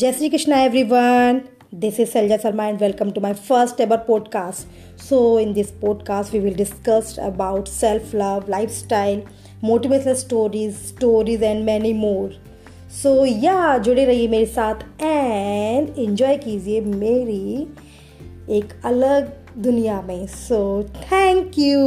Jai Sri Krishna everyone. This is Selja Sharma and welcome to my first ever podcast. So in this podcast we will discuss about self-love, lifestyle, motivational stories, stories and many more. So so, या yeah, जुड़े रहिए मेरे साथ and enjoy कीजिए मेरी एक अलग दुनिया में सो थैंक यू